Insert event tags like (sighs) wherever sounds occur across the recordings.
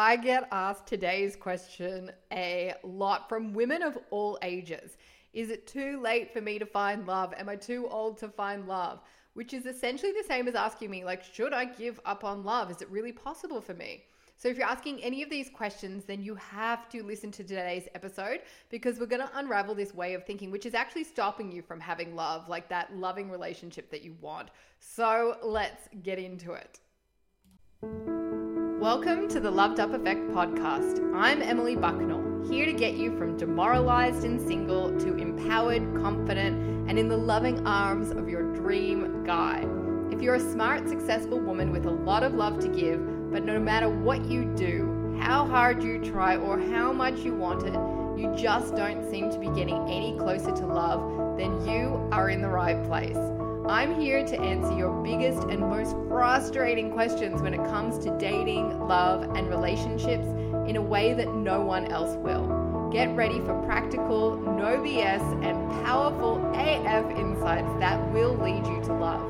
I get asked today's question a lot from women of all ages. Is it too late for me to find love? Am I too old to find love? Which is essentially the same as asking me, like, should I give up on love? Is it really possible for me? So, if you're asking any of these questions, then you have to listen to today's episode because we're going to unravel this way of thinking, which is actually stopping you from having love, like that loving relationship that you want. So, let's get into it. Welcome to the Loved Up Effect podcast. I'm Emily Bucknell, here to get you from demoralized and single to empowered, confident, and in the loving arms of your dream guy. If you're a smart, successful woman with a lot of love to give, but no matter what you do, how hard you try, or how much you want it, you just don't seem to be getting any closer to love, then you are in the right place. I'm here to answer your biggest and most frustrating questions when it comes to dating, love, and relationships in a way that no one else will. Get ready for practical, no BS, and powerful AF insights that will lead you to love.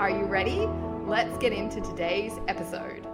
Are you ready? Let's get into today's episode.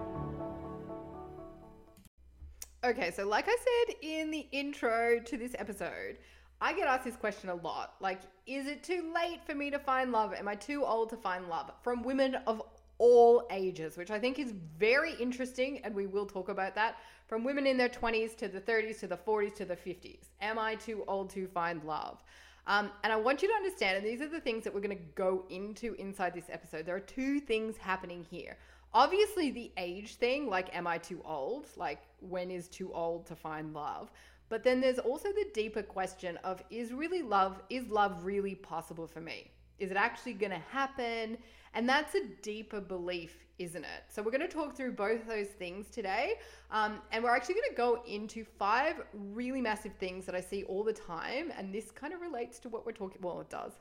Okay, so like I said in the intro to this episode, I get asked this question a lot. Like, is it too late for me to find love? Am I too old to find love? From women of all ages, which I think is very interesting, and we will talk about that. From women in their 20s to the 30s to the 40s to the 50s. Am I too old to find love? Um, and I want you to understand, and these are the things that we're going to go into inside this episode. There are two things happening here. Obviously, the age thing, like, am I too old? Like, when is too old to find love? But then there's also the deeper question of is really love, is love really possible for me? Is it actually going to happen? And that's a deeper belief, isn't it? So we're going to talk through both those things today. Um, and we're actually going to go into five really massive things that I see all the time. And this kind of relates to what we're talking, well, it does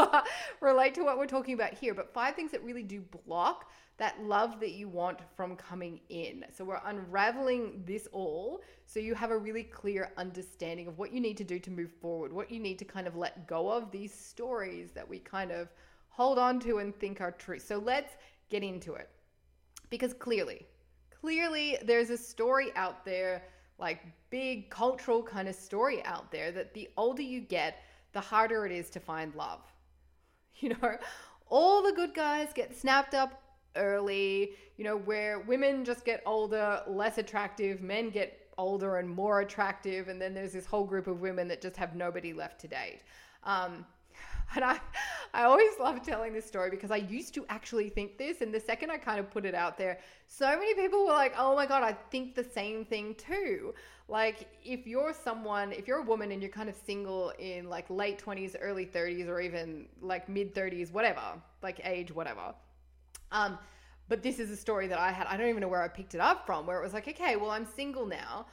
(laughs) relate to what we're talking about here, but five things that really do block that love that you want from coming in. So we're unraveling this all so you have a really clear understanding of what you need to do to move forward, what you need to kind of let go of these stories that we kind of hold on to and think are true. So let's get into it. Because clearly, clearly there's a story out there, like big cultural kind of story out there that the older you get, the harder it is to find love. (laughs) You know, all the good guys get snapped up early, you know, where women just get older, less attractive, men get older and more attractive, and then there's this whole group of women that just have nobody left to date. Um, (laughs) and I, I always love telling this story because I used to actually think this, and the second I kind of put it out there, so many people were like, "Oh my god, I think the same thing too." Like, if you're someone, if you're a woman and you're kind of single in like late twenties, early thirties, or even like mid thirties, whatever, like age, whatever. Um, but this is a story that I had. I don't even know where I picked it up from, where it was like, okay, well, I'm single now.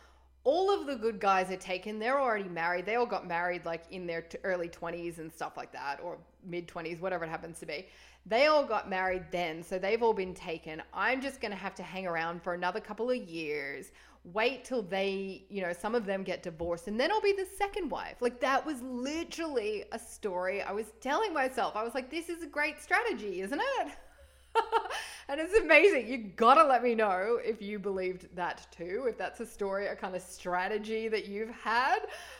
All of the good guys are taken. They're already married. They all got married like in their t- early 20s and stuff like that, or mid 20s, whatever it happens to be. They all got married then, so they've all been taken. I'm just going to have to hang around for another couple of years, wait till they, you know, some of them get divorced, and then I'll be the second wife. Like, that was literally a story I was telling myself. I was like, this is a great strategy, isn't it? (laughs) and it's amazing. You gotta let me know if you believed that too, if that's a story, a kind of strategy that you've had,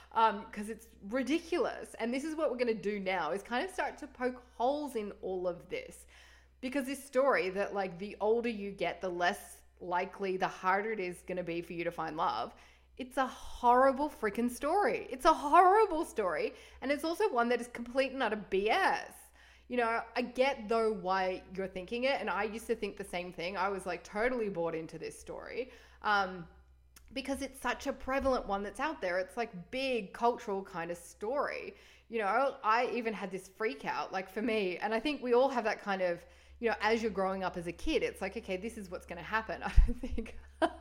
because um, it's ridiculous. And this is what we're gonna do now: is kind of start to poke holes in all of this, because this story that like the older you get, the less likely, the harder it is gonna be for you to find love. It's a horrible freaking story. It's a horrible story, and it's also one that is complete and utter BS you know, I get though why you're thinking it. And I used to think the same thing. I was like totally bought into this story. Um, because it's such a prevalent one that's out there. It's like big cultural kind of story. You know, I even had this freak out, like for me, and I think we all have that kind of, you know, as you're growing up as a kid, it's like, okay, this is what's going to happen. (laughs) I don't think (laughs)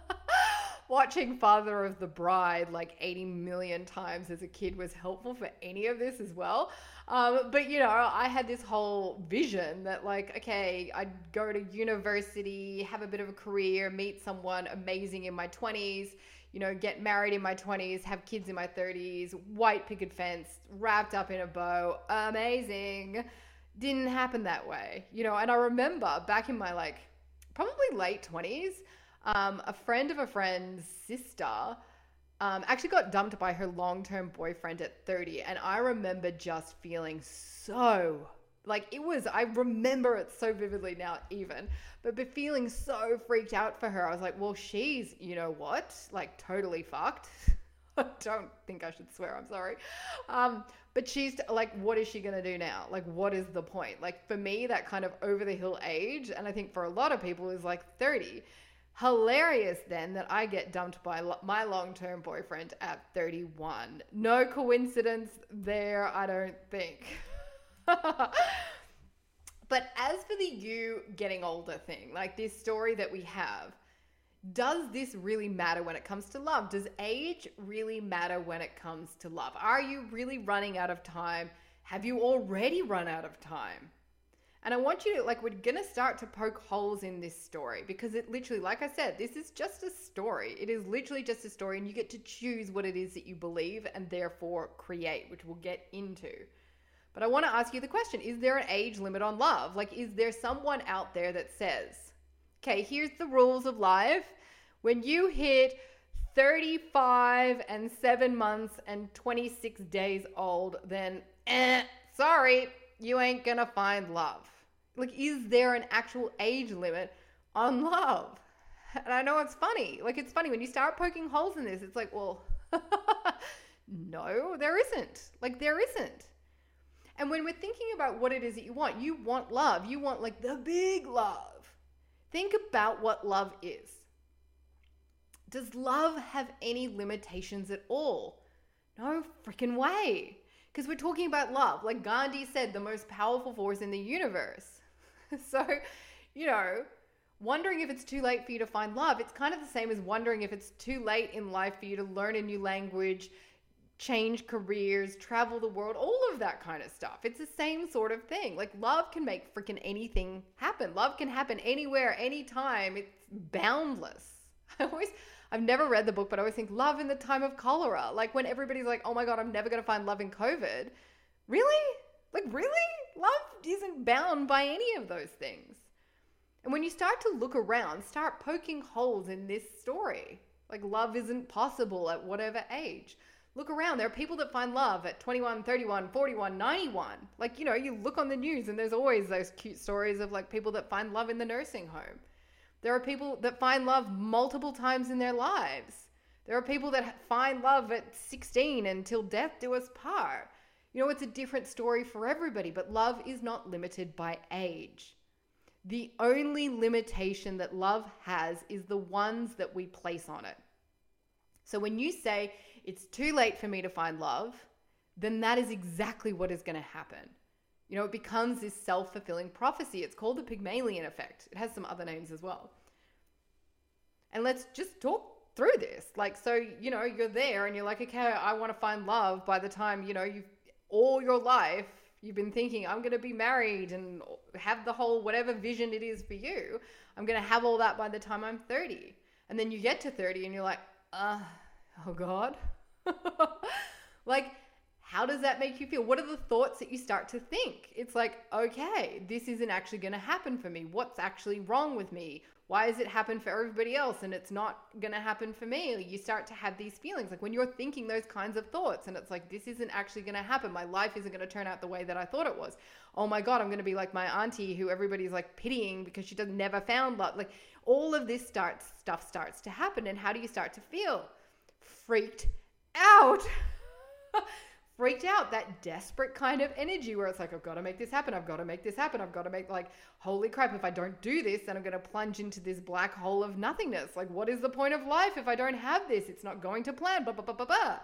watching Father of the Bride like 80 million times as a kid was helpful for any of this as well. Um, but you know, I had this whole vision that like, okay, I'd go to university, have a bit of a career, meet someone amazing in my 20s, you know, get married in my 20s, have kids in my 30s, white picket fence, wrapped up in a bow, amazing. Didn't happen that way, you know. And I remember back in my like probably late 20s, Um, a friend of a friend's sister um, actually got dumped by her long term boyfriend at 30. And I remember just feeling so like it was, I remember it so vividly now, even, but, but feeling so freaked out for her. I was like, well, she's, you know what, like totally fucked. (laughs) I don't think I should swear. I'm sorry. Um, but she's like, what is she going to do now? Like, what is the point? Like, for me, that kind of over the hill age, and I think for a lot of people, is like 30. Hilarious then that I get dumped by lo- my long term boyfriend at 31. No coincidence there, I don't think. (laughs) but as for the you getting older thing, like this story that we have, does this really matter when it comes to love? Does age really matter when it comes to love? Are you really running out of time? Have you already run out of time? And I want you to, like, we're going to start to poke holes in this story because it literally, like I said, this is just a story. It is literally just a story, and you get to choose what it is that you believe and therefore create, which we'll get into. But I want to ask you the question Is there an age limit on love? Like, is there someone out there that says, okay, here's the rules of life. When you hit 35 and seven months and 26 days old, then eh, sorry, you ain't gonna find love. Like, is there an actual age limit on love? And I know it's funny. Like, it's funny when you start poking holes in this, it's like, well, (laughs) no, there isn't. Like, there isn't. And when we're thinking about what it is that you want, you want love. You want like the big love. Think about what love is. Does love have any limitations at all? No freaking way. Because we're talking about love. Like Gandhi said, the most powerful force in the universe. (laughs) so, you know, wondering if it's too late for you to find love, it's kind of the same as wondering if it's too late in life for you to learn a new language, change careers, travel the world, all of that kind of stuff. It's the same sort of thing. Like love can make freaking anything happen. Love can happen anywhere, anytime. It's boundless. (laughs) I always I've never read the book, but I always think love in the time of cholera. Like when everybody's like, "Oh my god, I'm never going to find love in COVID." Really? Like really? Love isn't bound by any of those things. And when you start to look around, start poking holes in this story. Like love isn't possible at whatever age. Look around. There are people that find love at 21, 31, 41, 91. Like, you know, you look on the news and there's always those cute stories of like people that find love in the nursing home. There are people that find love multiple times in their lives. There are people that find love at 16 until death do us part. You know, it's a different story for everybody, but love is not limited by age. The only limitation that love has is the ones that we place on it. So when you say, it's too late for me to find love, then that is exactly what is going to happen. You know, it becomes this self fulfilling prophecy. It's called the Pygmalion effect. It has some other names as well. And let's just talk through this. Like, so, you know, you're there and you're like, okay, I want to find love by the time, you know, you've all your life, you've been thinking, I'm going to be married and have the whole whatever vision it is for you. I'm going to have all that by the time I'm 30. And then you get to 30 and you're like, uh, oh God. (laughs) like, how does that make you feel? What are the thoughts that you start to think? It's like, okay, this isn't actually going to happen for me. What's actually wrong with me? Why does it happen for everybody else and it's not going to happen for me? You start to have these feelings like when you're thinking those kinds of thoughts and it's like, this isn't actually going to happen. My life isn't going to turn out the way that I thought it was. Oh my God, I'm going to be like my auntie who everybody's like pitying because she does never found love. Like all of this starts, stuff starts to happen. And how do you start to feel? Freaked out. (laughs) freaked out that desperate kind of energy where it's like i've got to make this happen i've got to make this happen i've got to make like holy crap if i don't do this then i'm going to plunge into this black hole of nothingness. Like what is the point of life if i don't have this? It's not going to plan blah blah blah blah blah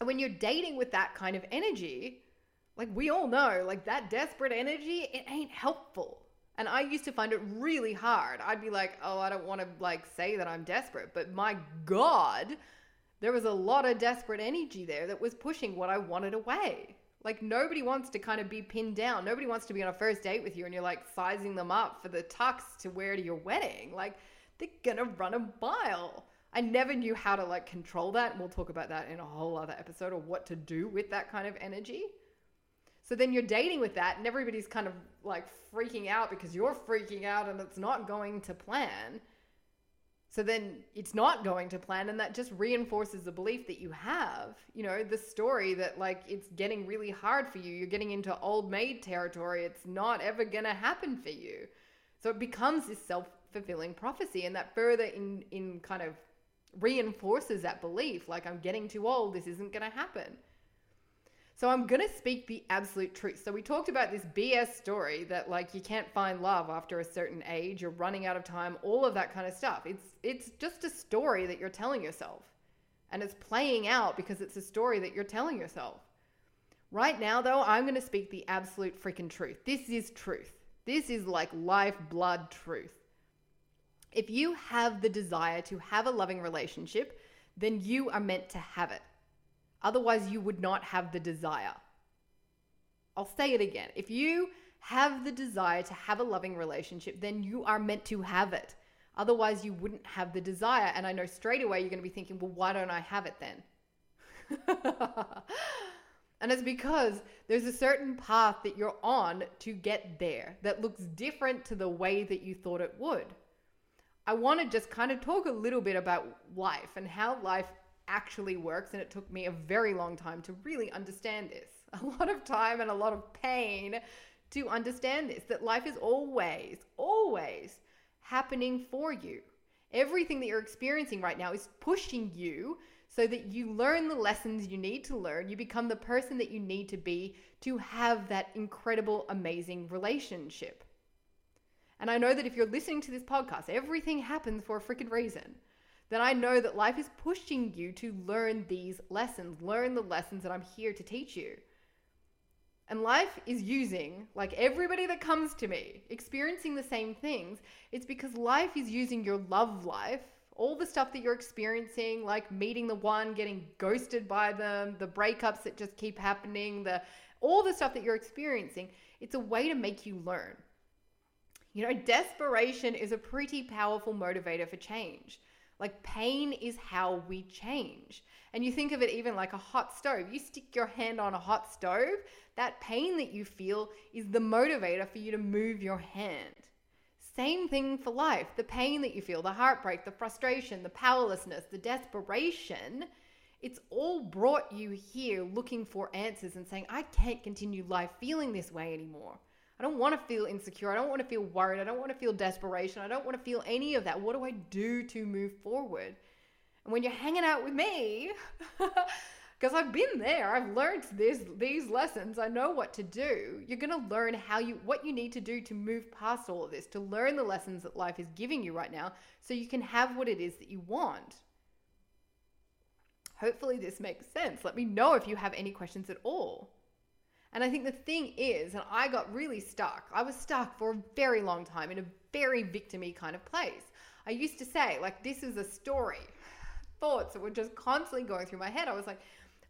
and when you're dating with that kind of energy like we all know like that desperate energy it ain't helpful. And I used to find it really hard. I'd be like, "Oh, I don't want to like say that I'm desperate, but my god, there was a lot of desperate energy there that was pushing what I wanted away. Like nobody wants to kind of be pinned down. Nobody wants to be on a first date with you and you're like sizing them up for the tux to wear to your wedding. Like they're gonna run a mile. I never knew how to like control that. We'll talk about that in a whole other episode of what to do with that kind of energy. So then you're dating with that and everybody's kind of like freaking out because you're freaking out and it's not going to plan So then it's not going to plan, and that just reinforces the belief that you have, you know, the story that like it's getting really hard for you. You're getting into old maid territory. It's not ever going to happen for you. So it becomes this self fulfilling prophecy, and that further in, in kind of reinforces that belief like, I'm getting too old. This isn't going to happen. So I'm going to speak the absolute truth. So we talked about this BS story that like you can't find love after a certain age, you're running out of time, all of that kind of stuff. It's it's just a story that you're telling yourself. And it's playing out because it's a story that you're telling yourself. Right now though, I'm going to speak the absolute freaking truth. This is truth. This is like life blood truth. If you have the desire to have a loving relationship, then you are meant to have it. Otherwise, you would not have the desire. I'll say it again. If you have the desire to have a loving relationship, then you are meant to have it. Otherwise, you wouldn't have the desire. And I know straight away you're going to be thinking, well, why don't I have it then? (laughs) and it's because there's a certain path that you're on to get there that looks different to the way that you thought it would. I want to just kind of talk a little bit about life and how life actually works. And it took me a very long time to really understand this. (laughs) A lot of time and a lot of pain to understand this that life is always, always happening for you. Everything that you're experiencing right now is pushing you so that you learn the lessons you need to learn. You become the person that you need to be to have that incredible, amazing relationship. And I know that if you're listening to this podcast, everything happens for a freaking reason then I know that life is pushing you to learn these lessons, learn the lessons that I'm here to teach you. And life is using, like everybody that comes to me, experiencing the same things. It's because life is using your love life, all the stuff that you're experiencing, like meeting the one, getting ghosted by them, the breakups that just keep happening, the all the stuff that you're experiencing. It's a way to make you learn. You know, desperation is a pretty powerful motivator for change. Like pain is how we change. And you think of it even like a hot stove. You stick your hand on a hot stove, that pain that you feel is the motivator for you to move your hand. Same thing for life. The pain that you feel, the heartbreak, the frustration, the powerlessness, the desperation, it's all brought you here looking for answers and saying, I can't continue life feeling this way anymore. I don't want to feel insecure. I don't want to feel worried. I don't want to feel desperation. I don't want to feel any of that. What do I do to move forward? And when you're hanging out with me, (laughs) because I've been there, I've learned this these lessons. I know what to do. You're going to learn how you what you need to do to move past all of this, to learn the lessons that life is giving you right now so you can have what it is that you want. Hopefully this makes sense. Let me know if you have any questions at all. And I think the thing is, and I got really stuck. I was stuck for a very long time in a very victimy kind of place. I used to say, like, this is a story. (sighs) Thoughts that were just constantly going through my head. I was like,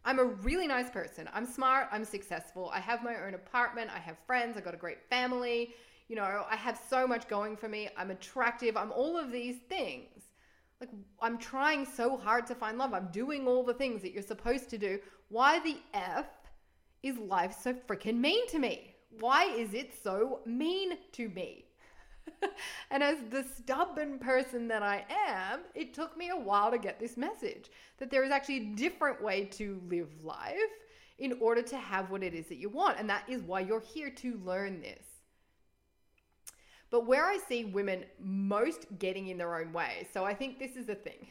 I'm a really nice person. I'm smart. I'm successful. I have my own apartment. I have friends. I got a great family. You know, I have so much going for me. I'm attractive. I'm all of these things. Like, I'm trying so hard to find love. I'm doing all the things that you're supposed to do. Why the F is life so freaking mean to me? Why is it so mean to me? (laughs) and as the stubborn person that I am, it took me a while to get this message that there is actually a different way to live life in order to have what it is that you want. And that is why you're here to learn this. But where I see women most getting in their own way, so I think this is the thing.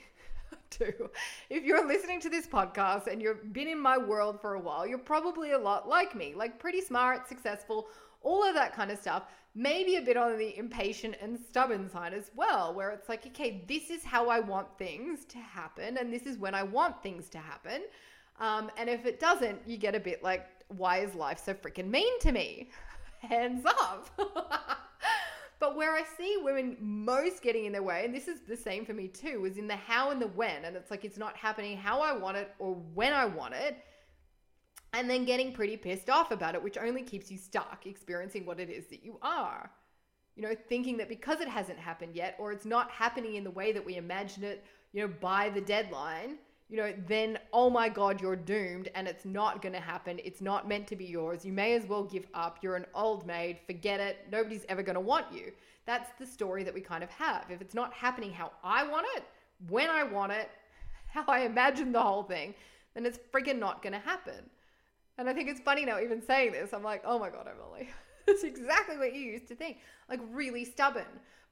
Too. If you're listening to this podcast and you've been in my world for a while, you're probably a lot like me, like pretty smart, successful, all of that kind of stuff. Maybe a bit on the impatient and stubborn side as well, where it's like, okay, this is how I want things to happen, and this is when I want things to happen. Um, and if it doesn't, you get a bit like, why is life so freaking mean to me? (laughs) Hands up. (laughs) But where I see women most getting in their way, and this is the same for me too, is in the how and the when. And it's like it's not happening how I want it or when I want it. And then getting pretty pissed off about it, which only keeps you stuck experiencing what it is that you are. You know, thinking that because it hasn't happened yet, or it's not happening in the way that we imagine it, you know, by the deadline, you know, then oh my God, you're doomed and it's not going to happen. It's not meant to be yours. You may as well give up. You're an old maid. Forget it. Nobody's ever going to want you. That's the story that we kind of have. If it's not happening how I want it, when I want it, (laughs) how I imagine the whole thing, then it's freaking not going to happen. And I think it's funny now, even saying this, I'm like, oh my God, Emily. (laughs) That's exactly what you used to think. Like, really stubborn.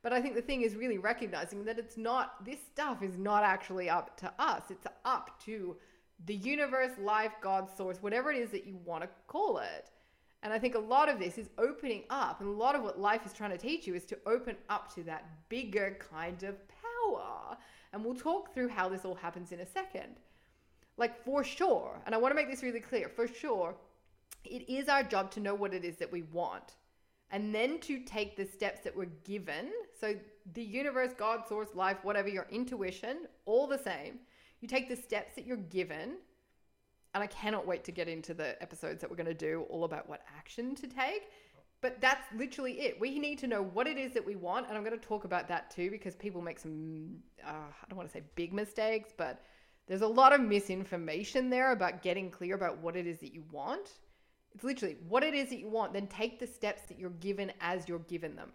But I think the thing is really recognizing that it's not, this stuff is not actually up to us. It's up to the universe, life, God, source, whatever it is that you want to call it. And I think a lot of this is opening up, and a lot of what life is trying to teach you is to open up to that bigger kind of power. And we'll talk through how this all happens in a second. Like, for sure, and I want to make this really clear for sure, it is our job to know what it is that we want and then to take the steps that we're given. So, the universe, God, source, life, whatever, your intuition, all the same. You take the steps that you're given. And I cannot wait to get into the episodes that we're going to do all about what action to take. But that's literally it. We need to know what it is that we want. And I'm going to talk about that too because people make some, uh, I don't want to say big mistakes, but there's a lot of misinformation there about getting clear about what it is that you want. It's literally what it is that you want, then take the steps that you're given as you're given them.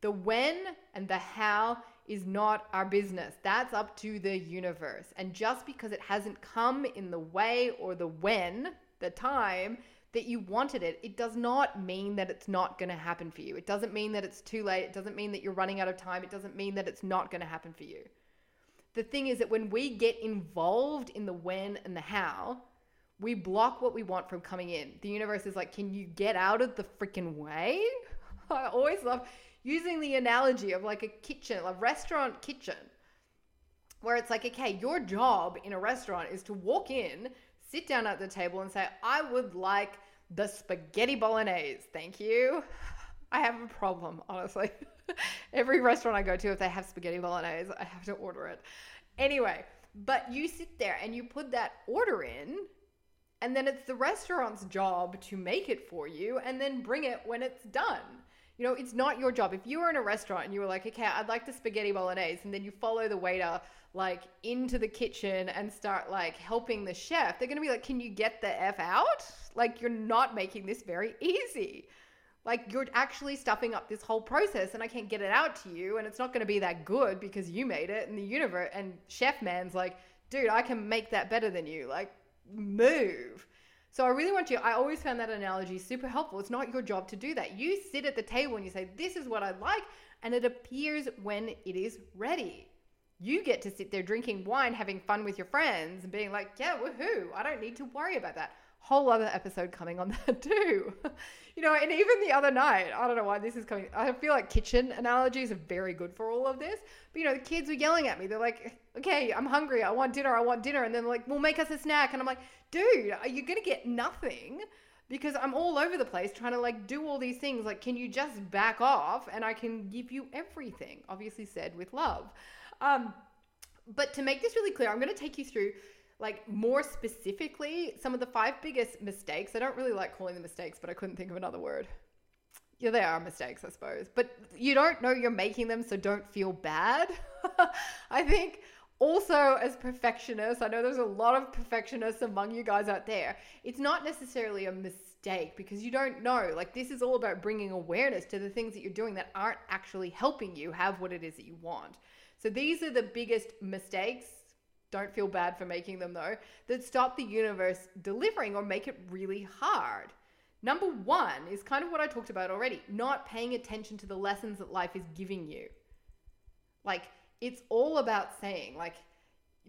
The when and the how is not our business. That's up to the universe. And just because it hasn't come in the way or the when, the time that you wanted it, it does not mean that it's not going to happen for you. It doesn't mean that it's too late. It doesn't mean that you're running out of time. It doesn't mean that it's not going to happen for you. The thing is that when we get involved in the when and the how, we block what we want from coming in. The universe is like, can you get out of the freaking way? (laughs) I always love using the analogy of like a kitchen, a restaurant kitchen, where it's like, okay, your job in a restaurant is to walk in, sit down at the table, and say, I would like the spaghetti bolognese. Thank you. (laughs) I have a problem, honestly. (laughs) Every restaurant I go to, if they have spaghetti bolognese, I have to order it. Anyway, but you sit there and you put that order in and then it's the restaurant's job to make it for you and then bring it when it's done. You know, it's not your job. If you were in a restaurant and you were like, okay, I'd like the spaghetti bolognese, and then you follow the waiter like into the kitchen and start like helping the chef, they're gonna be like, can you get the F out? Like, you're not making this very easy. Like, you're actually stuffing up this whole process, and I can't get it out to you, and it's not gonna be that good because you made it, and the universe and Chef Man's like, dude, I can make that better than you. Like, move. So I really want you, I always found that analogy super helpful. It's not your job to do that. You sit at the table and you say, This is what I'd like, and it appears when it is ready. You get to sit there drinking wine, having fun with your friends, and being like, Yeah, woohoo, I don't need to worry about that whole other episode coming on that (laughs) too. you know, and even the other night, I don't know why this is coming. I feel like kitchen analogies are very good for all of this. But you know, the kids were yelling at me. They're like, "Okay, I'm hungry. I want dinner. I want dinner." And then like, "Well, make us a snack." And I'm like, "Dude, are you gonna get nothing?" Because I'm all over the place trying to like do all these things. Like, can you just back off and I can give you everything? Obviously, said with love. Um, but to make this really clear, I'm going to take you through like more specifically, some of the five biggest mistakes. I don't really like calling them mistakes, but I couldn't think of another word. Yeah, they are mistakes, I suppose. But you don't know you're making them, so don't feel bad. (laughs) I think also as perfectionists, I know there's a lot of perfectionists among you guys out there. It's not necessarily a mistake because you don't know. Like this is all about bringing awareness to the things that you're doing that aren't actually helping you have what it is that you want. So these are the biggest mistakes don't feel bad for making them though, that stop the universe delivering or make it really hard. Number one is kind of what I talked about already not paying attention to the lessons that life is giving you. Like, it's all about saying, like,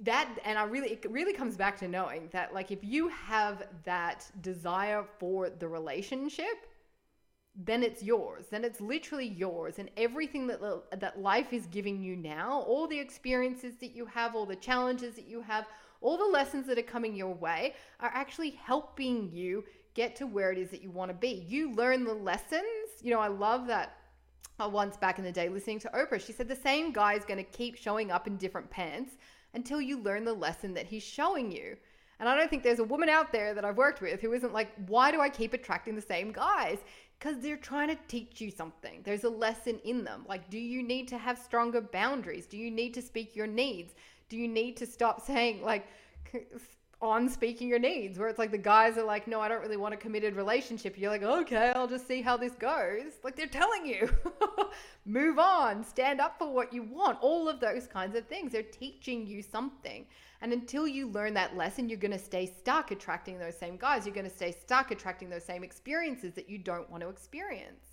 that, and I really, it really comes back to knowing that, like, if you have that desire for the relationship, then it's yours. Then it's literally yours. And everything that that life is giving you now, all the experiences that you have, all the challenges that you have, all the lessons that are coming your way are actually helping you get to where it is that you want to be. You learn the lessons. You know, I love that uh, once back in the day listening to Oprah, she said the same guy is going to keep showing up in different pants until you learn the lesson that he's showing you. And I don't think there's a woman out there that I've worked with who isn't like, why do I keep attracting the same guys? Because they're trying to teach you something. There's a lesson in them. Like, do you need to have stronger boundaries? Do you need to speak your needs? Do you need to stop saying, like, on speaking your needs where it's like the guys are like no i don't really want a committed relationship. You're like okay i'll just see how this goes. Like they're telling you. (laughs) Move on. Stand up for what you want. All of those kinds of things. They're teaching you something. And until you learn that lesson you're going to stay stuck attracting those same guys. You're going to stay stuck attracting those same experiences that you don't want to experience.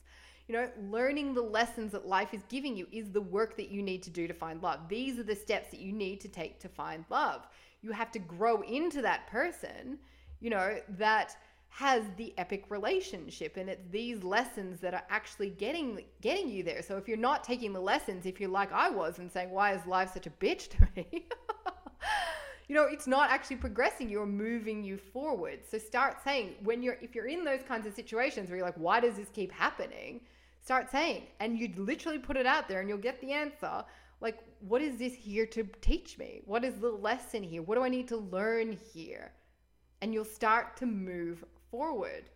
You know, learning the lessons that life is giving you is the work that you need to do to find love. These are the steps that you need to take to find love you have to grow into that person, you know, that has the epic relationship and it's these lessons that are actually getting getting you there. So if you're not taking the lessons, if you're like I was and saying why is life such a bitch to me? (laughs) you know, it's not actually progressing you're moving you forward. So start saying when you're if you're in those kinds of situations where you're like why does this keep happening? Start saying and you literally put it out there and you'll get the answer like what is this here to teach me? What is the lesson here? What do i need to learn here? And you'll start to move forward.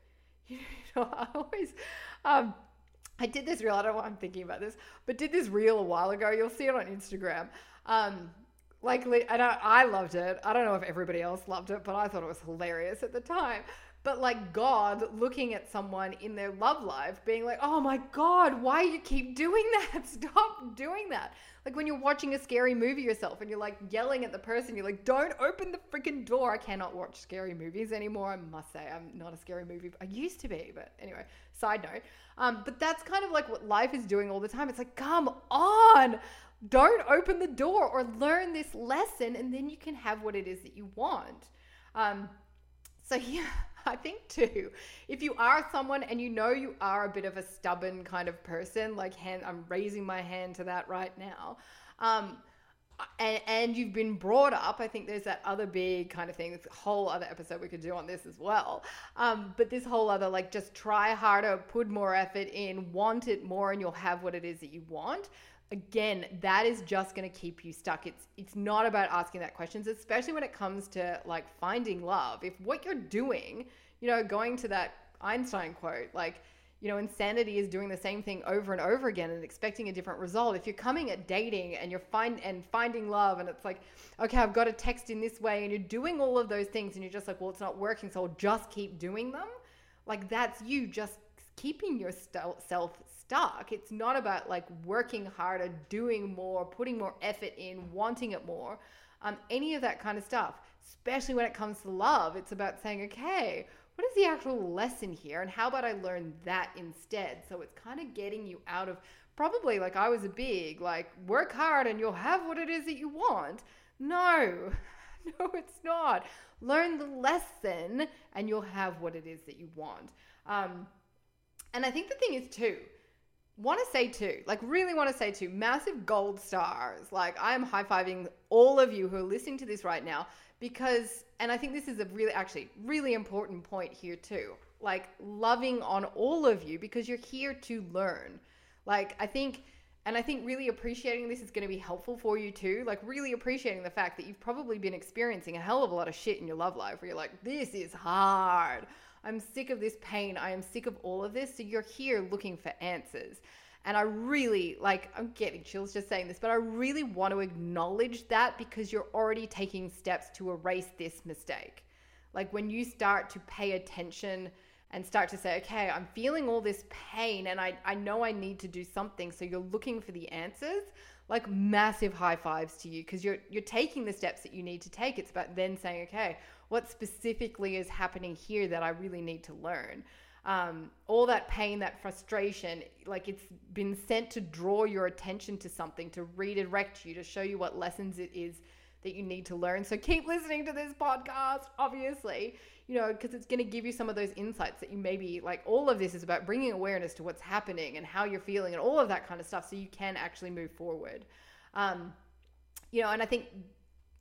(laughs) You know i always um i did this reel i don't know why i'm thinking about this but did this reel a while ago. You'll see it on instagram. Um like and I, I loved it. I don't know if everybody else loved it but i thought it was hilarious at the time but like God looking at someone in their love life being like, oh my God, why you keep doing that? (laughs) Stop doing that. Like when you're watching a scary movie yourself and you're like yelling at the person, you're like, don't open the freaking door. I cannot watch scary movies anymore. I must say, I'm not a scary movie. I used to be, but anyway, side note. Um, but that's kind of like what life is doing all the time. It's like, come on, don't open the door or learn this lesson, and then you can have what it is that you want. Um, so, (laughs) yeah. (laughs) I think too, if you are someone and you know you are a bit of a stubborn kind of person, like hand, I'm raising my hand to that right now. Um, and, and you've been brought up, I think there's that other big kind of thing. This whole other episode we could do on this as well. Um, but this whole other like just try harder, put more effort in, want it more, and you'll have what it is that you want again that is just going to keep you stuck. It's it's not about asking that questions especially when it comes to like finding love. If what you're doing you know going to that einstein quote like you know insanity is doing the same thing over and over again and expecting a different result. If you're coming at dating and you're find and finding love and it's like okay i've got to text in this way and you're doing all of those things and you're just like well it's not working so i'll just keep doing them like that's you just keeping yourself stuck. It's not about like working harder, doing more, putting more effort in, wanting it more, um, any of that kind of stuff. Especially when it comes to love, it's about saying, okay, what is the actual lesson here? And how about I learn that instead? So it's kind of getting you out of probably like I was a big, like, work hard and you'll have what it is that you want. No, (laughs) no, it's not. Learn the lesson and you'll have what it is that you want. Um, and I think the thing is, too, want to say too, like really want to say too, massive gold stars. Like I am high fiving all of you who are listening to this right now because, and I think this is a really, actually, really important point here too. Like loving on all of you because you're here to learn. Like I think, and I think really appreciating this is going to be helpful for you too. Like really appreciating the fact that you've probably been experiencing a hell of a lot of shit in your love life where you're like, this is hard. I'm sick of this pain. I am sick of all of this. So you're here looking for answers. And I really, like, I'm getting chills just saying this, but I really want to acknowledge that because you're already taking steps to erase this mistake. Like, when you start to pay attention and start to say, okay, I'm feeling all this pain and I, I know I need to do something. So you're looking for the answers, like massive high fives to you because you're, you're taking the steps that you need to take. It's about then saying, okay, what specifically is happening here that I really need to learn. Um, all that pain, that frustration, like it's been sent to draw your attention to something, to redirect you, to show you what lessons it is that you need to learn. So keep listening to this podcast, obviously, you know, because it's going to give you some of those insights that you maybe like. All of this is about bringing awareness to what's happening and how you're feeling and all of that kind of stuff so you can actually move forward. Um, you know, and I think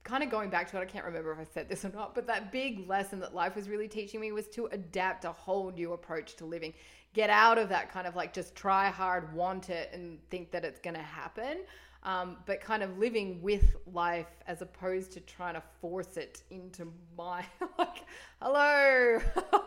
kind of going back to it, I can't remember if I said this or not, but that big lesson that life was really teaching me was to adapt a whole new approach to living. Get out of that kind of like just try hard, want it, and think that it's going to happen. Um, but kind of living with life as opposed to trying to force it into my (laughs) like, hello. (laughs)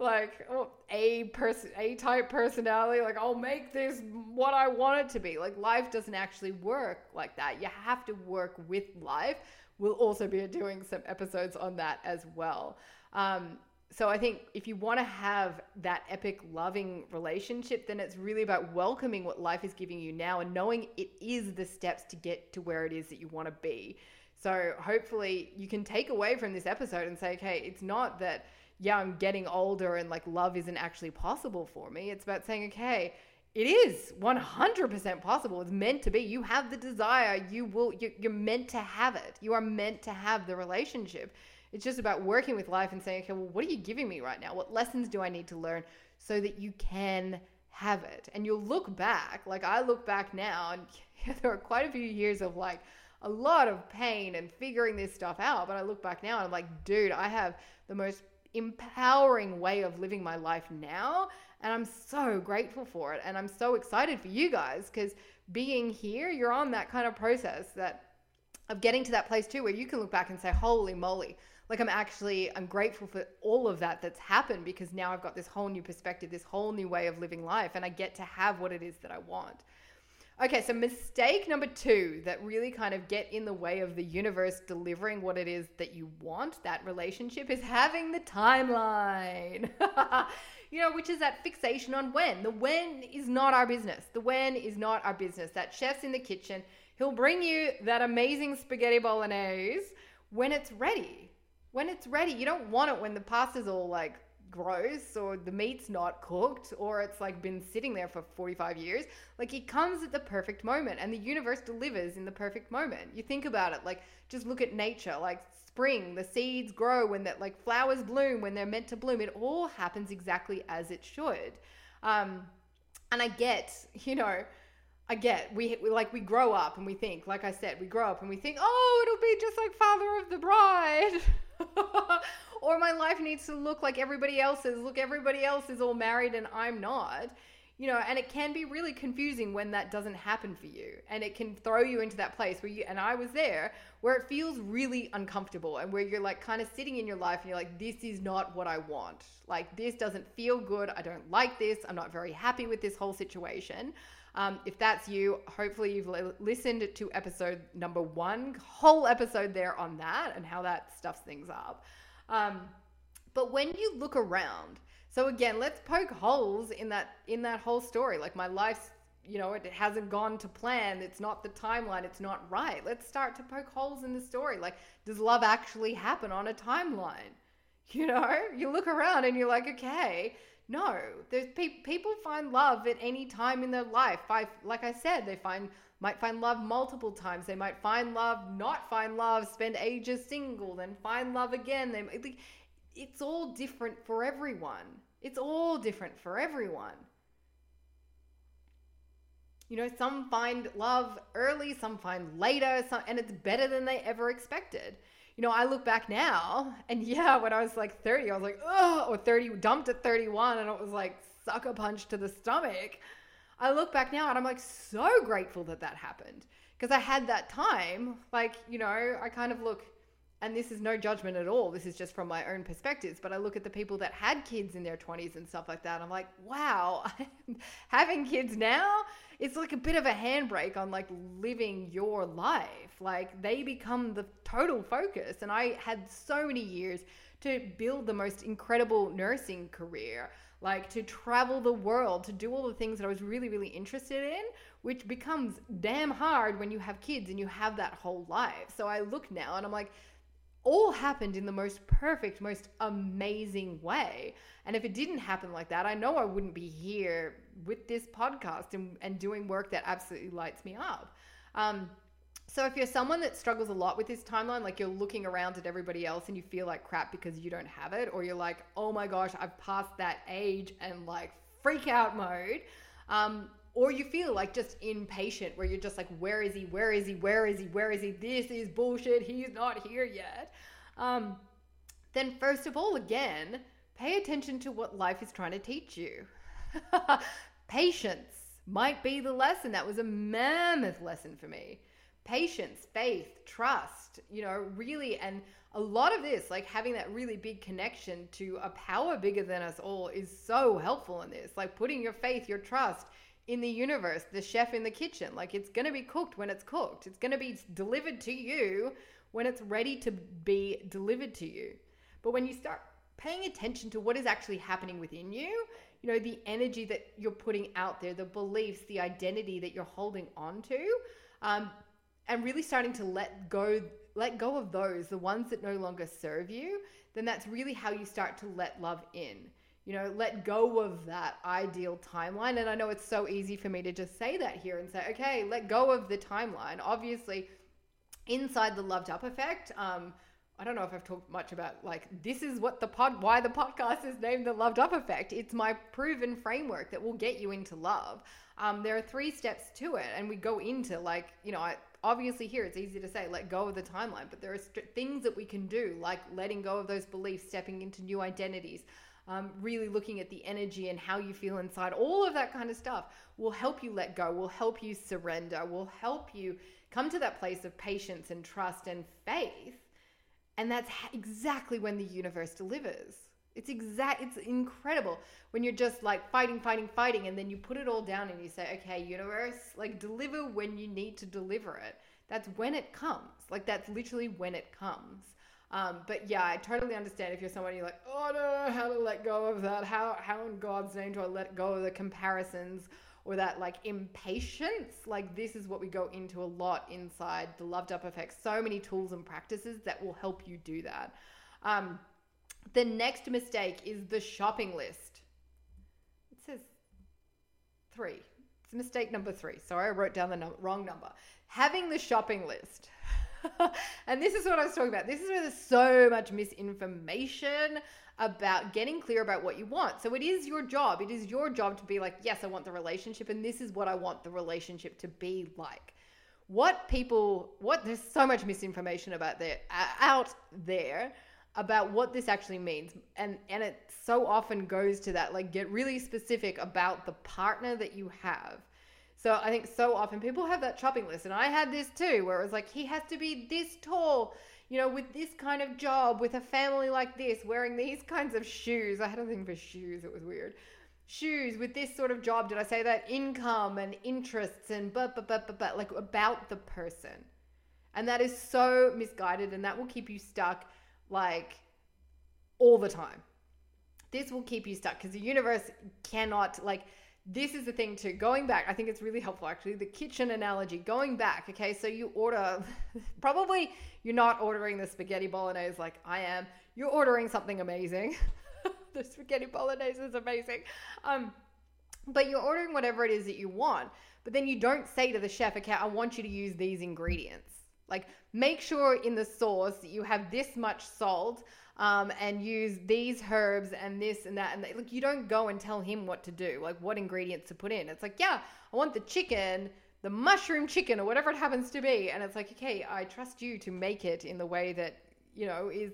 like oh, a person a type personality like i'll make this what i want it to be like life doesn't actually work like that you have to work with life we'll also be doing some episodes on that as well. Um, so I think if you want to have that epic loving relationship, then it's really about welcoming what life is giving you now and knowing it is the steps to get to where it is that you want to be. So hopefully you can take away from this episode and say, okay, it's not that, yeah, I'm getting older and like love isn't actually possible for me. It's about saying, okay, it is 100% possible. It's meant to be. You have the desire. You will, you're meant to have it. You are meant to have the relationship. It's just about working with life and saying, okay, well, what are you giving me right now? What lessons do I need to learn so that you can have it? And you'll look back, like I look back now, and (laughs) there are quite a few years of like a lot of pain and figuring this stuff out. But I look back now and I'm like, dude, I have the most empowering way of living my life now. And I'm so grateful for it. And I'm so excited for you guys because being here, you're on that kind of process that of getting to that place too where you can look back and say, holy moly, like i'm actually i'm grateful for all of that that's happened because now i've got this whole new perspective this whole new way of living life and i get to have what it is that i want okay so mistake number two that really kind of get in the way of the universe delivering what it is that you want that relationship is having the timeline. (laughs) You know which is that fixation on when. The when is not our business. The when is not our business. That chef's in the kitchen. He'll bring you that amazing spaghetti bolognese when it's ready. When it's ready. You don't want it when the pasta's all like gross or the meat's not cooked or it's like been sitting there for 45 years. Like it comes at the perfect moment and the universe delivers in the perfect moment. You think about it, like just look at nature, like spring, the seeds grow when that like flowers bloom when they're meant to bloom. It all happens exactly as it should. Um, and I get, you know, I get we, we, like we grow up and we think, like I said, we grow up and we think, oh, it'll be just like Father of the Bride. (laughs) (laughs) or my life needs to look like everybody else's. Look, everybody else is all married and I'm not. You know, and it can be really confusing when that doesn't happen for you. And it can throw you into that place where you, and I was there, where it feels really uncomfortable and where you're like kind of sitting in your life and you're like, this is not what I want. Like, this doesn't feel good. I don't like this. I'm not very happy with this whole situation. Um, if that's you, hopefully you've li- listened to episode number one, whole episode there on that and how that stuffs things up. Um, but when you look around, so again, let's poke holes in that in that whole story. Like my life's, you know, it hasn't gone to plan. It's not the timeline. It's not right. Let's start to poke holes in the story. Like, does love actually happen on a timeline? (laughs) You know, you look around and you're like, okay, no, there's pe- people find love at any time in their life. I, like I said, they find might find love multiple times. They might find love, not find love, spend ages single, then find love again. They, it's all different for everyone. It's all different for everyone. You know, some find love early, some find later, some, and it's better than they ever expected you know, I look back now and yeah, when I was like 30, I was like, oh, or 30, dumped at 31 and it was like sucker punch to the stomach. I look back now and I'm like so grateful that that happened because I had that time. Like, you know, I kind of look, and this is no judgment at all. This is just from my own perspectives. But I look at the people that had kids in their 20s and stuff like that. I'm like, wow, (laughs) having kids now, it's like a bit of a handbrake on like living your life. Like they become the total focus. And I had so many years to build the most incredible nursing career, like to travel the world, to do all the things that I was really, really interested in, which becomes damn hard when you have kids and you have that whole life. So I look now and I'm like, all happened in the most perfect, most amazing way. And if it didn't happen like that, I know I wouldn't be here with this podcast and, and doing work that absolutely lights me up. Um, so if you're someone that struggles a lot with this timeline, like you're looking around at everybody else and you feel like crap because you don't have it, or you're like, oh my gosh, I've passed that age and like freak out mode. Um, or you feel like just impatient where you're just like, where is he? Where is he? Where is he? Where is he? This is bullshit. He's not here yet. Um, then, first of all, again, pay attention to what life is trying to teach you. (laughs) Patience might be the lesson. That was a mammoth lesson for me. Patience, faith, trust, you know, really. And a lot of this, like having that really big connection to a power bigger than us all, is so helpful in this. Like putting your faith, your trust in the universe, the chef in the kitchen. Like it's going to be cooked when it's cooked, it's going to be delivered to you when it's ready to be delivered to you. But when you start paying attention to what is actually happening within you, you know, the energy that you're putting out there, the beliefs, the identity that you're holding on to, um, and really starting to let go let go of those the ones that no longer serve you then that's really how you start to let love in you know let go of that ideal timeline and i know it's so easy for me to just say that here and say okay let go of the timeline obviously inside the loved up effect um, I don't know if I've talked much about like this is what the pod why the podcast is named the loved up effect. It's my proven framework that will get you into love. Um, there are three steps to it, and we go into like you know I, obviously here it's easy to say let go of the timeline, but there are st- things that we can do like letting go of those beliefs, stepping into new identities. Um, really looking at the energy and how you feel inside, all of that kind of stuff will help you let go, will help you surrender, will help you come to that place of patience and trust and faith and that's exactly when the universe delivers. It's exact it's incredible when you're just like fighting fighting fighting and then you put it all down and you say, "Okay, universe, like deliver when you need to deliver it." That's when it comes. Like that's literally when it comes. Um, but yeah, I totally understand if you're someone you're like, oh, no, how to let go of that. How how in God's name do I let go of the comparisons or that like impatience. Like this is what we go into a lot inside the loved up effect. So many tools and practices that will help you do that. Um, the next mistake is the shopping list. It says three. It's mistake number three. Sorry, I wrote down the wrong number. Having the shopping list. (laughs) and this is what I was talking about. This is where there's so much misinformation about getting clear about what you want. So it is your job. It is your job to be like, yes, I want the relationship, and this is what I want the relationship to be like. What people, what there's so much misinformation about there out there about what this actually means, and and it so often goes to that like get really specific about the partner that you have. So I think so often people have that shopping list, and I had this too, where it was like he has to be this tall you know, with this kind of job, with a family like this, wearing these (laughs) kinds of shoes. I had a thing for shoes, it was weird. Shoes with this sort of job, did I say that? Income and interests and but but but but but like about the person. And that is so misguided and that will keep you stuck like all the time. This will keep you stuck because the universe cannot like this is the thing too. Going back, I think it's really helpful actually. The kitchen analogy. Going back, okay, so you order, (laughs) probably you're not ordering the spaghetti bolognese like I am. You're ordering something amazing. (laughs) the spaghetti bolognese is amazing. Um, but you're ordering whatever it is that you want. But then you don't say to the chef, okay, I want you to use these ingredients. Like, make sure in the sauce that you have this much salt um, and use these herbs and this and that. And they, like, you don't go and tell him what to do, like what ingredients to put in. It's like, yeah, I want the chicken, the mushroom chicken, or whatever it happens to be. And it's like, okay, I trust you to make it in the way that, you know, is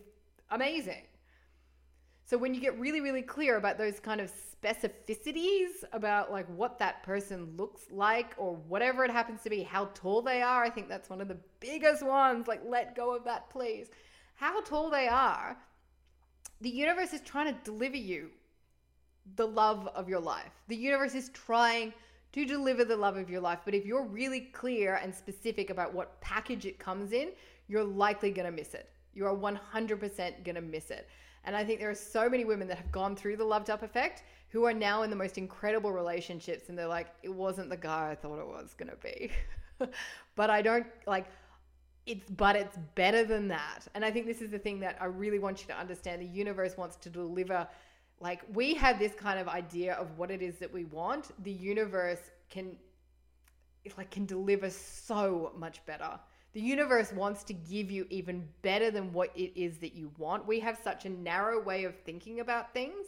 amazing. So when you get really, really clear about those kind of specificities about like what that person looks like or whatever it happens to be, how tall they are, I think that's one of the biggest ones. Like, let go of that, please. How tall they are the universe is trying to deliver you the love of your life. The universe is trying to deliver the love of your life. But if you're really clear and specific about what package it comes in, you're likely going to miss it. You are 100% going to miss it. And I think there are so many women that have gone through the loved up effect who are now in the most incredible relationships and they're like, it wasn't the guy I thought it was going to be. (laughs) but I don't like it's but it's better than that. And i think this is the thing that i really want you to understand. The universe wants to deliver like we have this kind of idea of what it is that we want. The universe can like can deliver so much better. The universe wants to give you even better than what it is that you want. We have such a narrow way of thinking about things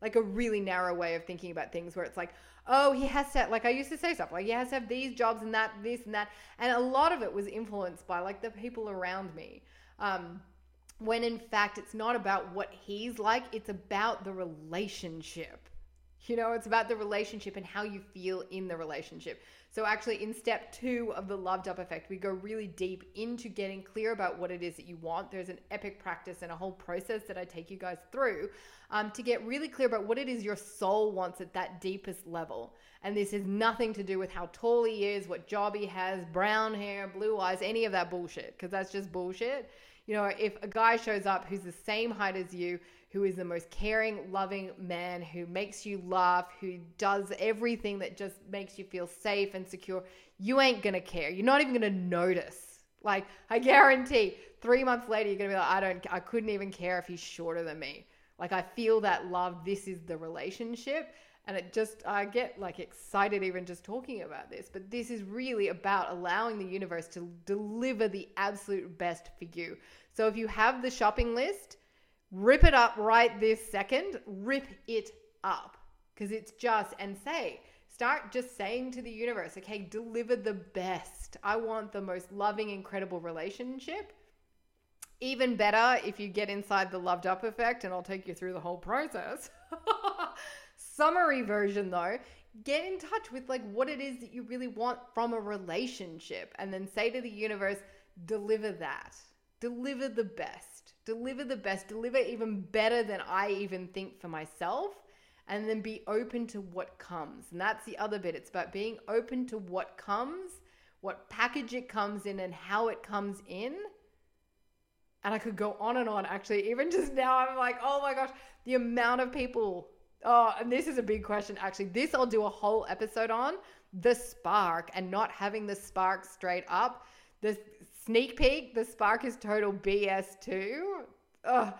like a really narrow way of thinking about things where it's like oh, he has to, like I used to say stuff, like he has to have these jobs and that, this and that. And a lot of it was influenced by like the people around me. Um, when in fact, it's not about what he's like, it's about the relationship. You know, it's about the relationship and how you feel in the relationship. So, actually, in step two of the loved up effect, we go really deep into getting clear about what it is that you want. There's an epic practice and a whole process that I take you guys through um, to get really clear about what it is your soul wants at that deepest level. And this has nothing to do with how tall he is, what job he has, brown hair, blue eyes, any of that bullshit, because that's just bullshit. You know, if a guy shows up who's the same height as you, who is the most caring, loving man, who makes you laugh, who does everything that just makes you feel safe and secure, you ain't gonna care. You're not even gonna notice. Like, I guarantee three months later, you're gonna be like, I don't, I couldn't even care if he's shorter than me. Like, I feel that love. This is the relationship. And it just, I get like excited even just talking about this. But this is really about allowing the universe to deliver the absolute best for you. So if you have the shopping list, rip it up right this second, rip it up because it's just, and say, start just saying to the universe, okay, deliver the best. I want the most loving, incredible relationship. Even better if you get inside the loved up effect, and I'll take you through the whole process. (laughs) Summary version though, get in touch with like what it is that you really want from a relationship, and then say to the universe, deliver that, deliver the best, deliver the best, deliver even better than I even think for myself. And then be open to what comes. And that's the other bit. It's about being open to what comes, what package it comes in, and how it comes in and I could go on and on actually. Even just now, I'm like, oh my gosh, the amount of people. Oh, and this is a big question actually. This I'll do a whole episode on the spark and not having the spark straight up. The sneak peek, the spark is total BS too. Ugh.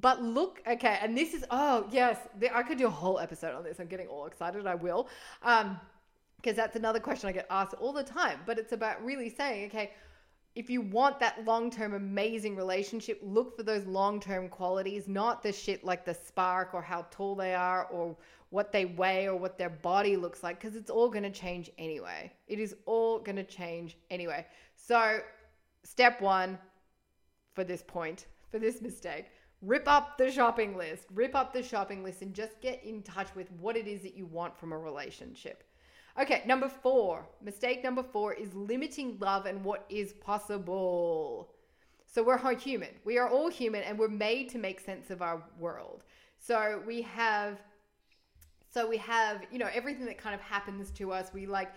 But look, okay, and this is oh yes, I could do a whole episode on this. I'm getting all excited. I will, um, because that's another question I get asked all the time. But it's about really saying, okay, if you want that long term amazing relationship, look for those long term qualities, not the shit like the spark or how tall they are or what they weigh or what their body looks like, because it's all going to change anyway. It is all going to change anyway. So, step one for this point, for this mistake, rip up the shopping list, rip up the shopping list, and just get in touch with what it is that you want from a relationship. Okay, number four. Mistake number four is limiting love and what is possible. So we're all human. We are all human and we're made to make sense of our world. So we have so we have, you know, everything that kind of happens to us. We like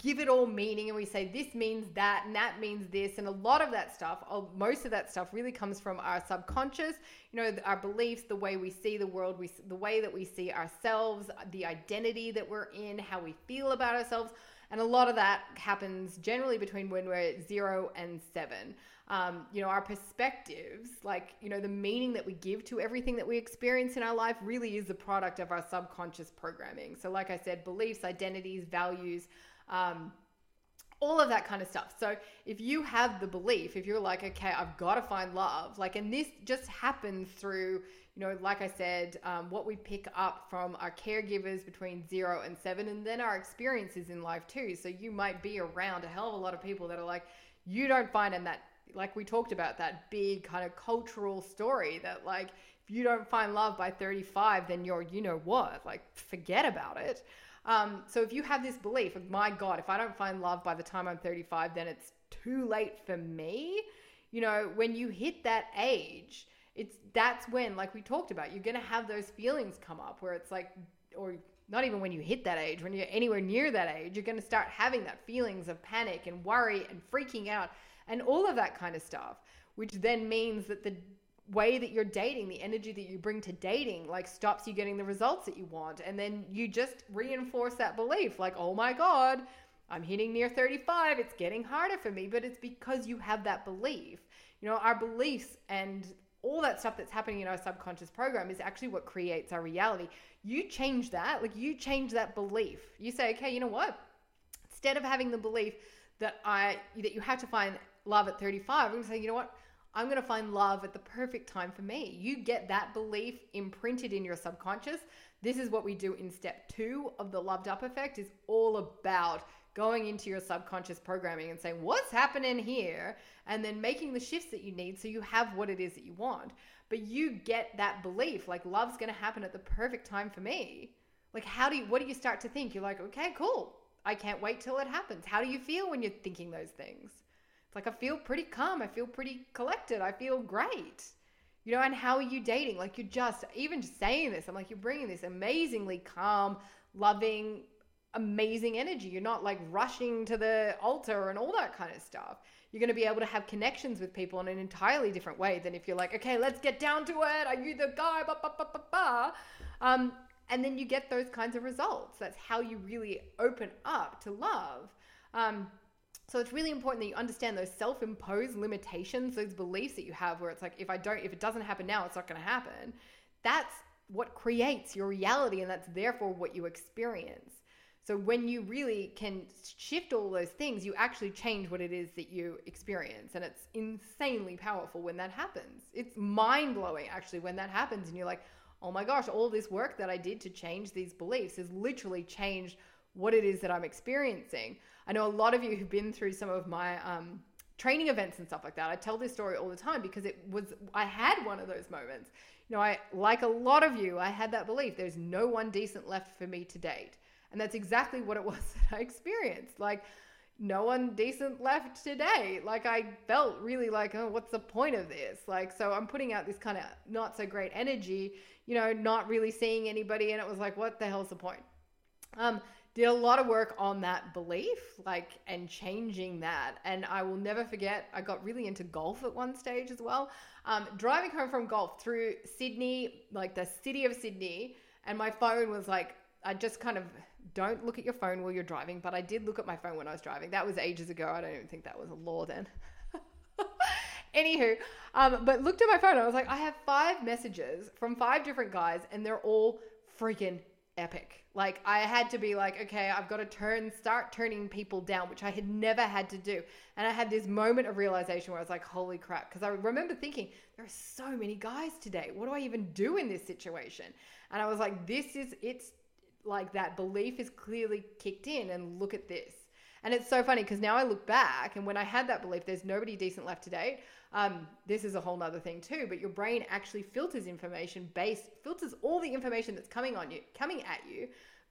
give it all meaning and we say this means that and that means this and a lot of that stuff most of that stuff really comes from our subconscious you know our beliefs the way we see the world we the way that we see ourselves the identity that we're in how we feel about ourselves and a lot of that happens generally between when we're zero and seven. Um, you know our perspectives like you know the meaning that we give to everything that we experience in our life really is the product of our subconscious programming. So like i said beliefs identities values um, all of that kind of stuff. So if you have the belief, if you're like, okay, I've got to find love, like, and this just happens through, you know, like I said, um, what we pick up from our caregivers between zero and seven, and then our experiences in life too. So you might be around a hell of a lot of people that are like, you don't find in that, like we talked about, that big kind of cultural story that, like, if you don't find love by 35, then you're, you know what, like, forget about it. Um, so if you have this belief of, my God, if I don't find love by the time I'm 35, then it's too late for me. You know, when you hit that age, it's that's when, like we talked about, you're going to have those feelings come up where it's like, or not even when you hit that age, when you're anywhere near that age, you're going to start having that feelings of panic and worry and freaking out and all of that kind of stuff, which then means that the way that you're dating, the energy that you bring to dating, like stops you getting the results that you want. And then you just reinforce that belief like, oh my God, I'm hitting near 35. It's getting harder for me. But it's because you have that belief. You know, our beliefs and all that stuff that's happening in our subconscious program is actually what creates our reality. You change that, like you change that belief. You say, okay, you know what? Instead of having the belief that I that you have to find love at 35, I'm gonna say, you know what? I'm going to find love at the perfect time for me. You get that belief imprinted in your subconscious. This is what we do in step two of the loved up effect is all about going into your subconscious programming and saying, what's happening here? And then making the shifts that you need so you have what it is that you want. But you get that belief like love's going to happen at the perfect time for me Like, how do you, what do you start to think? You're like, okay, cool. I can't wait till it happens. How do you feel when you're thinking those things? It's like, I feel pretty calm. I feel pretty collected. I feel great. You know, and how are you dating? Like, you're just, even just saying this, I'm like, you're bringing this amazingly calm, loving, amazing energy. You're not like rushing to the altar and all that kind of stuff. You're going to be able to have connections with people in an entirely different way than if you're like, okay, let's get down to it. Are you the guy? Ba, ba, ba, ba, ba. Um, and then you get those kinds of results. That's how you really open up to love. Um, so it's really important that you understand those self-imposed limitations, those beliefs that you have where it's like if I don't if it doesn't happen now, it's not going to happen. That's what creates your reality and that's therefore what you experience. So when you really can shift all those things, you actually change what it is that you experience and it's insanely powerful when that happens. It's mind-blowing actually when that happens and you're like, "Oh my gosh, all this work that I did to change these beliefs has literally changed what it is that I'm experiencing." I know a lot of you who've been through some of my um, training events and stuff like that. I tell this story all the time because it was I had one of those moments. You know, I like a lot of you, I had that belief there's no one decent left for me to date. And that's exactly what it (laughs) was that I experienced. Like no one decent left today. Like I felt really like, oh, what's the point of this? Like so I'm putting out this kind of not so great energy, you know, not really seeing anybody and it was like what the hell's the point? Um did a lot of work on that belief like and changing that. And i will never forget i got really into golf at one stage as well. Um, driving home from golf through sydney like the city of sydney and my phone was like i just kind of don't look at your phone while you're driving but i did look at my phone when i was driving. That was ages ago. I don't even think that was a law then. (laughs) Anywho um, but looked at my phone. I was like i have five messages from five different guys and they're all freaking epic. Like I had to be like, okay, I've got to turn, start turning people down, which I had never had to do. And I had this moment of realization where I was like, holy crap. Because I remember thinking, there are so many guys today. What do I even do in this situation? And I was like, this is, it's like that belief is clearly kicked in and look at this. And it's so funny because now I look back and when I had that belief, there's nobody decent left to date. Um, this is a whole nother thing too, but your brain actually filters information based, filters all the information that's coming on you, coming at you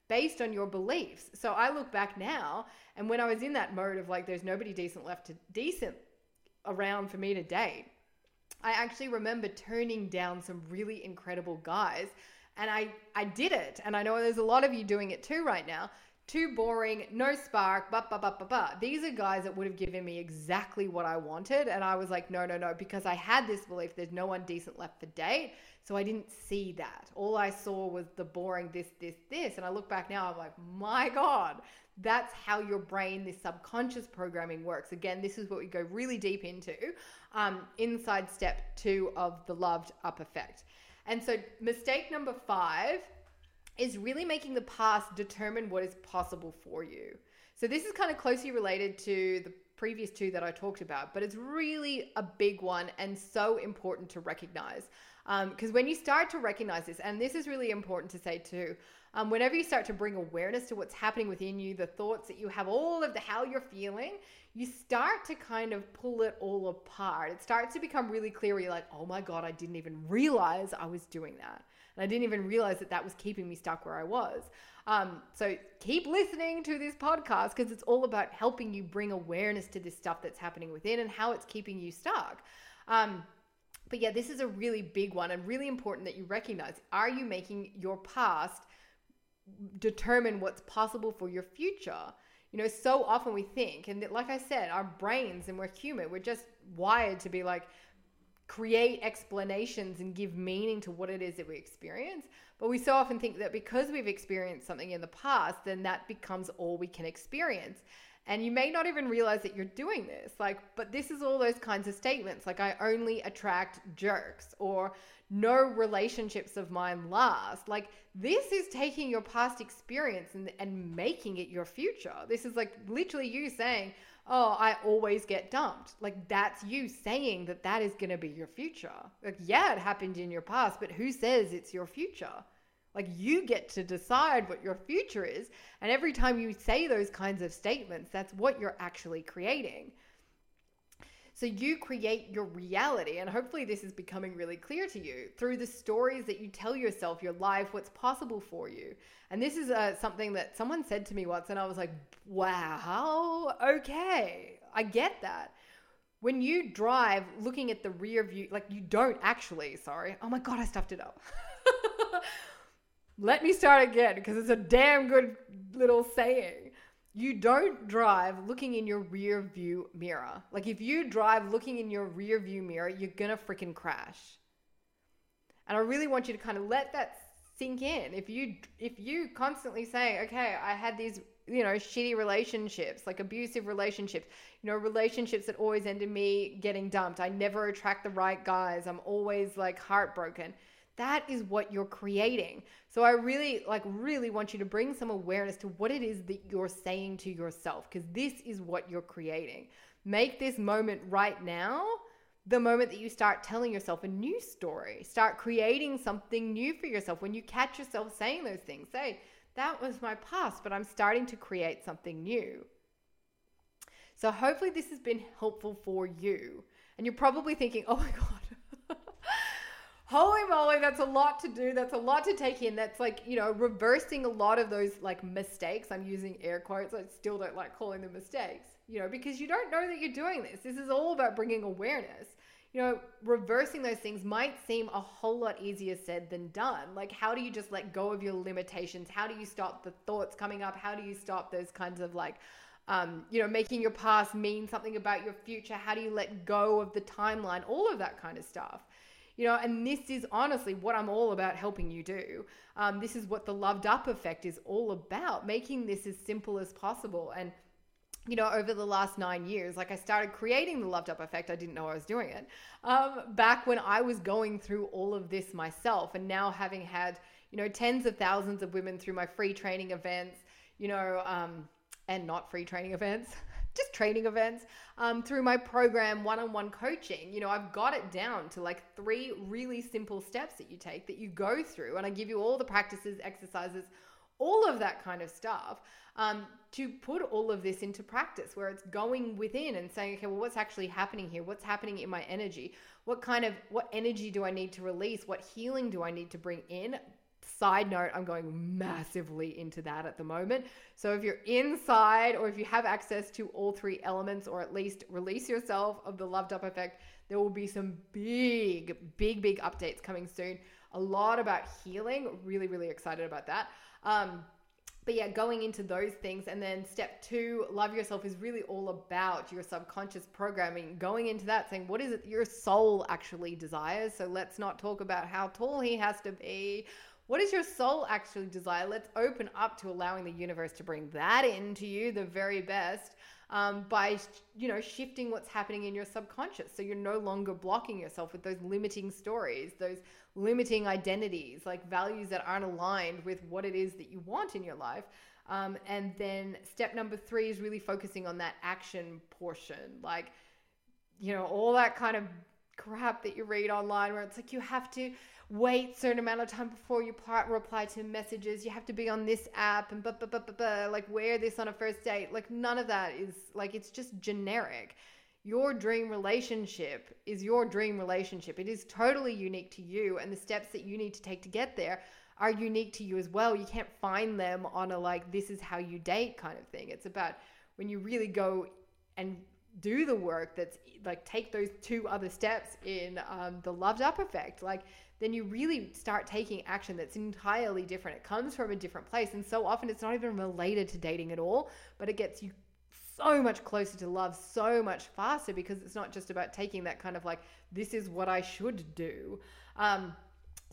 based on your beliefs. So I look back now and when I was in that mode of like, there's nobody decent left to decent around for me to date, I actually remember turning down some really incredible guys and I, I did it. And I know there's a lot of you doing it too right now too boring, no spark, ba ba ba ba. These are guys that would have given me exactly what I wanted. And I was like, no, no, no, because I had this belief there's no one decent left for date. So I didn't see that. All I saw was the boring this, this, this. And I look back now, I'm like, my God, that's how your brain, this subconscious programming works. Again, this is what we go really deep into um, inside step two of the loved up effect. And so, mistake number five is really making the past determine what is possible for you. So this is kind of closely related to the previous two that I talked about, but it's really a big one and so important to recognize. Because um, when you start to recognize this, and this is really important to say too, um, whenever you start to bring awareness to what's happening within you, the thoughts that you have, all of the how you're feeling, you start to kind of pull it all apart. It starts to become really clear. where You're like, oh my God, I didn't even realize I was doing that. And I didn't even realize that that was keeping me stuck where I was. Um, so keep listening to this podcast because it's all about helping you bring awareness to this stuff that's happening within and how it's keeping you stuck. Um, but yeah, this is a really big one and really important that you recognize. Are you making your past determine what's possible for your future? You know, so often we think, and like I said, our brains and we're human, we're just wired to be like, create explanations and give meaning to what it is that we experience. But we so often think that because we've experienced something in the past, then that becomes all we can experience. And you may not even realize that you're doing this. Like, but this is all those kinds of statements like, I only attract jerks, or no relationships of mine last. Like, this is taking your past experience and, and making it your future. This is like literally you saying, oh, I always get dumped. Like that's you saying that that is going to be your future. Like, yeah, it happened in your past, but who says it's your future? Like you get to decide what your future is. And every time you say those kinds of statements, that's what you're actually creating. So you create your reality, and hopefully, this is becoming really clear to you through the stories that you tell yourself, your life, what's possible for you. And this is uh, something that someone said to me once, and I was like, wow, okay, I get that. When you drive looking at the rear view, like you don't actually, sorry. Oh my God, I stuffed it up. (laughs) Let me start again because it's a damn good little saying you don't drive looking in your rear view mirror. Like if you drive looking in your rear view mirror, you're gonna freaking crash. And I really want you to kind of let that sink in. If you if you constantly say, "Okay, I had these, you know, shitty relationships, like abusive relationships, you know, relationships that always ended me getting dumped. I never attract the right guys. I'm always like heartbroken." That is what you're creating. So I really like really want you to bring some awareness to what it is that you're saying to yourself because this is what you're creating. Make this moment right now the moment that you start telling yourself a new story. Start creating something new for yourself. When you catch yourself saying those things, say, that was my past, but I'm starting to create something new. So hopefully this has been helpful for you. And you're probably thinking, oh my (laughs) God, holy moly, that's a lot to do. That's a lot to take in. That's like, you know, reversing a lot of those like mistakes. I'm using air quotes. I still don't like calling them mistakes, you know, because you don't know that you're doing this. This is all about bringing awareness. You know, reversing those things might seem a whole lot easier said than done. Like, how do you just let go of your limitations? How do you stop the thoughts coming up? How do you stop those kinds of like, um, you know, making your past mean something about your future? How do you let go of the timeline? All of that kind of stuff. You know, and this is honestly what I'm all about helping you do. Um, this is what the loved up effect is all about, making this as simple as possible. And you know, over the last nine years, like I started creating the loved up effect. I didn't know I was doing it um, back when I was going through all of this myself. And now having had, you know, tens of thousands of women through my free training events, you know, um, and not free training events, (laughs) just training events um, through my program one-on-one coaching you know i've got it down to like three really simple steps that you take that you go through and i give you all the practices exercises all of that kind of stuff um, to put all of this into practice where it's going within and saying okay well what's actually happening here? What's happening in my energy? What kind of what energy do i need to release? What healing do i need to bring in Side note, I'm going massively into that at the moment. So if you're inside or if you have access to all three elements or at least release yourself of the loved up effect, there will be some big, big, big updates coming soon. A lot about healing. Really, really excited about that. Um, but yeah, going into those things. And then step two, love yourself is really all about your subconscious programming. Going into that, saying, what is it your soul actually desires? So let's not talk about how tall he has to be what does your soul actually desire? Let's open up to allowing the universe to bring that into you, the very best, um, by you know shifting what's happening in your subconscious. So you're no longer blocking yourself with those limiting stories, those limiting identities, like values that aren't aligned with what it is that you want in your life. Um, and then step number three is really focusing on that action portion, like you know all that kind of crap that you read online where it's like you have to wait certain amount of time before you reply to messages. You have to be on this app and blah, blah, blah, blah, blah, like wear this on a first date. Like none of that is like, it's just generic. Your dream relationship is your dream relationship. It is totally unique to you. And the steps that you need to take to get there are unique to you as well. You can't find them on a like, this is how you date kind of thing. It's about when you really go and do the work that's like take those two other steps in um, the loved up effect like then you really start taking action that's entirely different. It comes from a different place. And so often it's not even related to dating at all, but it gets you so much closer to love so much faster because it's not just about taking that kind of like, this is what I should do. Um,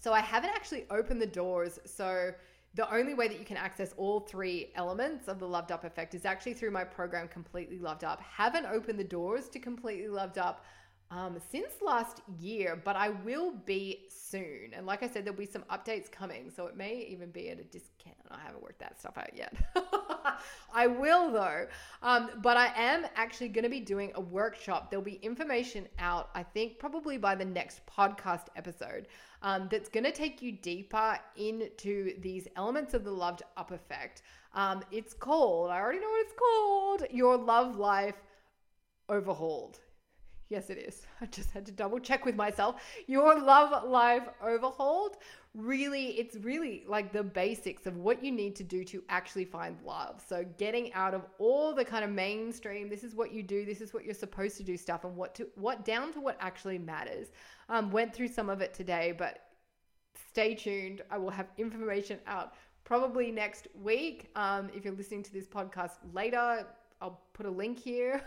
so I haven't actually opened the doors. So the only way that you can access all three elements of the loved up effect is actually through my program, Completely Loved Up. Haven't opened the doors to Completely Loved Up um, since last year, but I will be soon. And like I said, there'll be some updates coming, so it may even be at a discount. I haven't worked that stuff out yet. (laughs) I will though. Um, but I am actually going to be doing a workshop. There'll be information out, I think, probably by the next podcast episode. Um, that's going to take you deeper into these elements of the loved up effect. Um, it's called, I already know what it's called, Your Love Life Overhauled Yes, it is. (laughs) I just had to double check with myself. Your love life overhauled. Really, it's really like the basics of what you need to do to actually find love. So, getting out of all the kind of mainstream, this is what you do, this is what you're supposed to do stuff, and what to what down to what actually matters. Um, went through some of it today, but stay tuned. I will have information out probably next week. Um, if you're listening to this podcast later, I'll put a link here.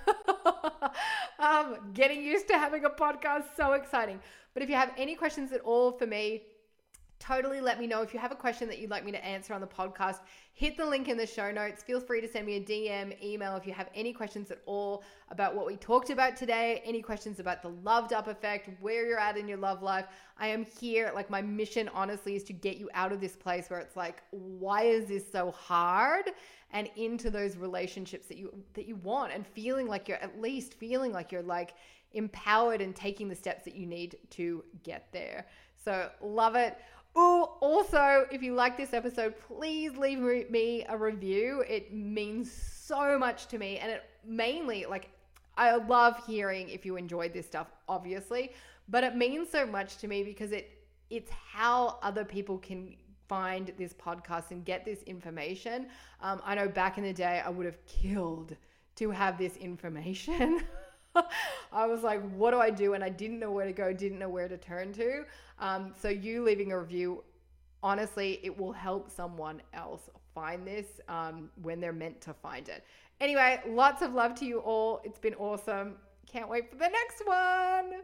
(laughs) um, getting used to having a podcast, so exciting. But if you have any questions at all for me, totally let me know. If you have a question that you'd like me to answer on the podcast hit the link in the show notes. Feel free to send me a dm email if you have any questions at all about what we talked about today any questions about the loved up effect where you're at in your love life. I am here like my mission honestly is to get you out of this place where it's like why is this so hard? And into those relationships that you that you want and feeling like you're at least feeling like you're like empowered and taking the steps that you need to get there. So love it Oh, also, if you like this episode, please leave me a review. It means so much to me. And it mainly, like, I love hearing if you enjoyed this stuff, obviously, but it means so much to me because it it's how other people can find this podcast and get this information. Um, I know back in the day, I would have killed to have this information. (laughs) (laughs) I was like, what do I do? And I didn't know where to go, didn't know where to turn to. Um, so, you leaving a review, honestly, it will help someone else find this um, when they're meant to find it. Anyway, lots of love to you all. It's been awesome. Can't wait for the next one.